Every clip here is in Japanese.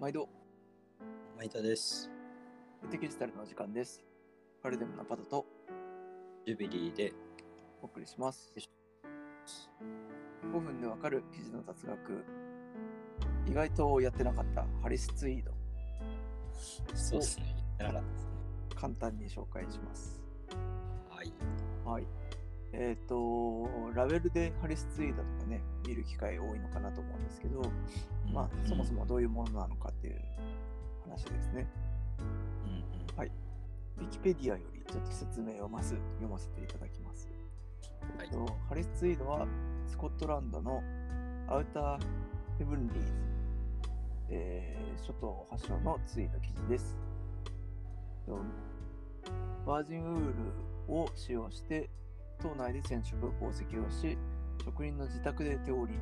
毎度、マイタです。テキスタルの時間です。パルデムのパトとジュビリーで、お送りします。5分でわかる記事の雑学。意外とやってなかったハリスツイード。そうですね。言ってなかったですね。簡単に紹介します。はい。はい。えっ、と、ラベルでハリスツイードとかね、見る機会多いのかなと思うんですけど、まあ、そもそもどういうものなのかっていう話ですね。はいウィキペディアよりちょっと説明をまず読ませていただきます。はいえっと、ハリスツイードはスコットランドのアウターヘブンリーズ、えー諸島発祥のツイード生地です。とバージンウールを使用して島内で染色宝石をし職人の自宅で手織り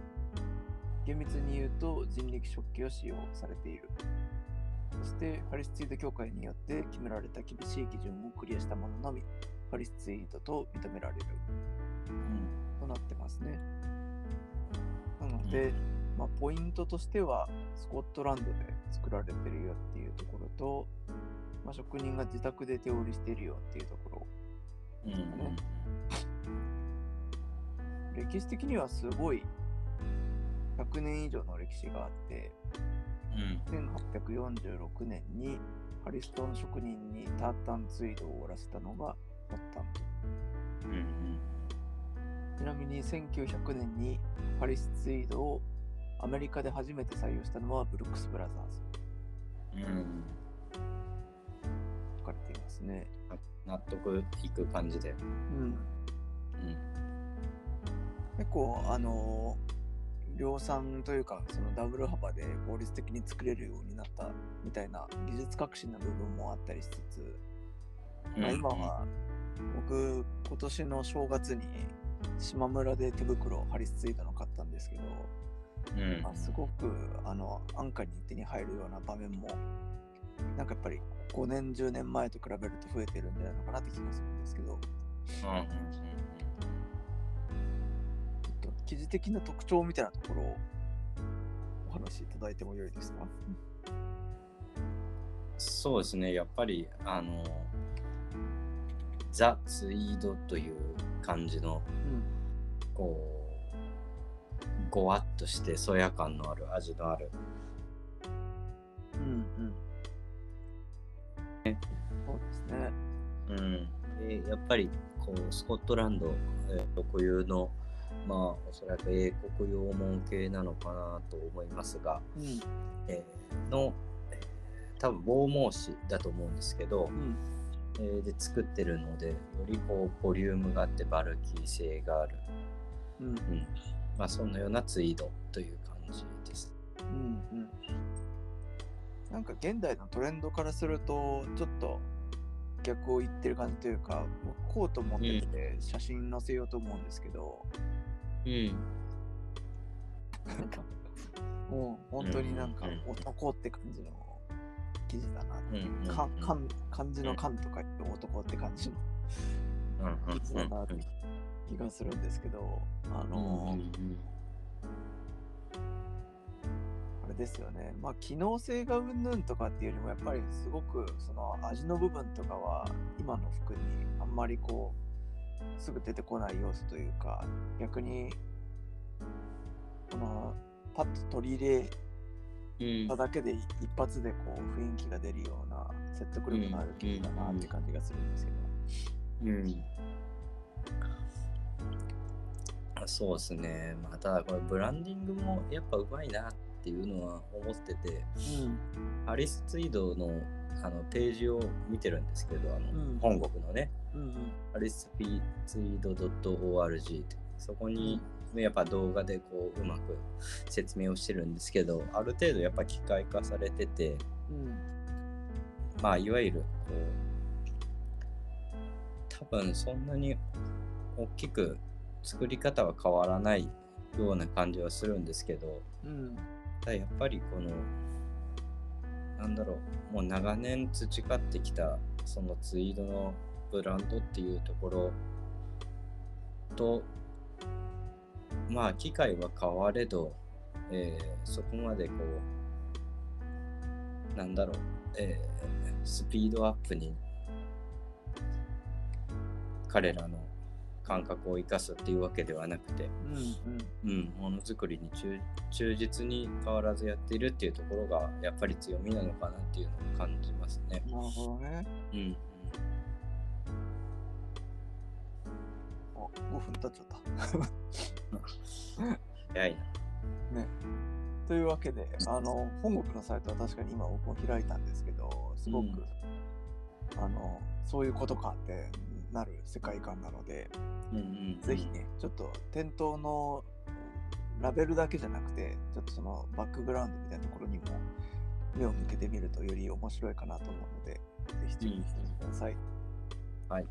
厳密に言うと人力食器を使用されている。そしてハリスツイード協会によって決められた厳しい基準をクリアしたもののみハリスツイードと認められる。となってますね。なので、まあ、ポイントとしてはスコットランドで作られてるよっていうところと、まあ、職人が自宅で手織りしているよっていうところ。うん。うんうん歴史的にはすごい100年以上の歴史があってうん。1846年にハリストン職人にタータンツイードを終わらせたのがモッタン。とうん。ちなみに1900年にハリスツイードをアメリカで初めて採用したのはブルックス・ブラザーズ。うん。書かれていますね。納得いく感じで。うん、うん結構あの量産というかそのダブル幅で効率的に作れるようになったみたいな技術革新の部分もあったりしつつ、まあ、今は僕今年の正月に島村で手袋ハリスツイードの買ったんですけど、うん。まあ、すごくあの安価に手に入るような場面もなんかやっぱり5年10年前と比べると増えてるんじゃないのかなって気がするんですけど。うん記事的な特徴みたいなところをお話しいただいてもよいですか？そうですね。やっぱり、あの、ザ・ツイードという感じの、こう、ごわっとして、そや感のある味のあるうんうんうん。そうですね。うん、でやっぱりこうスコットランド、えー特有のまあおそらく英国用門系なのかなと思いますが、うん。えーの、えー多分防毛紙だと思うんですけどう、ん。えーで作ってるのでよりこうボリュームがあってバルキー性がある、うん。うん。まあ、そんなようなツイードという感じです。うんうん。なんか現代のトレンドからするとちょっと逆を言ってる感じというかコート持ってきて写真載せようと思うんですけど、うん。なんかもう本当になんかうん男って感じの記事だな、う。んかかん漢字の漢とか言って男って感じの記事だなって気がするんですけどあうんのーあれですよね。まあ、機能性がうんぬんとかっていうよりも、やっぱりすごくその味の部分とかは、今の服にあんまりこう、すぐ出てこない要素というか、逆に、この、パッと取り入うん。れただけで一発でこう雰囲気が出るような説得力のある記事だなって感じがするんですけど。うん。そうですね。まあ、ただこれブランディングもやっぱうまいなっていうのは思ってて、ハリスツイードのあのページを見てるんですけど、あのうん本国のね、うん。うんハリスピツイード .org ってそこにやっぱ動画でこううまく説明をしてるんですけど、ある程度やっぱ機械化されてて、うん。まあいわゆるこう多分そんなに大きく作り方は変わらないような感じはするんですけどうん。ただやっぱりこのなんだろう。もう長年培ってきたそのツイードのブランドっていうところとまあ機械は変われど、えーそこまでこうなんだろう、えー、スピードアップに彼らの感覚を生かすっていうわけではなくて、うん、うん、ものづくりに忠実に変わらずやっているっていうところがやっぱり強みなのかなっていうのを感じますね。なるほどね。うん。あ、5分経っちゃった。早いな。ね。というわけで、あの、本国のサイトは確かに今僕も開いたんですけど、すごく、うん、あの、そういうことかってなる世界観なので、うんうん、ぜひね、ちょっと店頭のラベルだけじゃなくて、ちょっとそのバックグラウンドみたいなところにも目を向けてみるとより面白いかなと思うので、ぜひ注意してみてください。はい。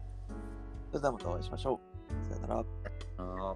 それではまたお会いしましょう。さよなら。あ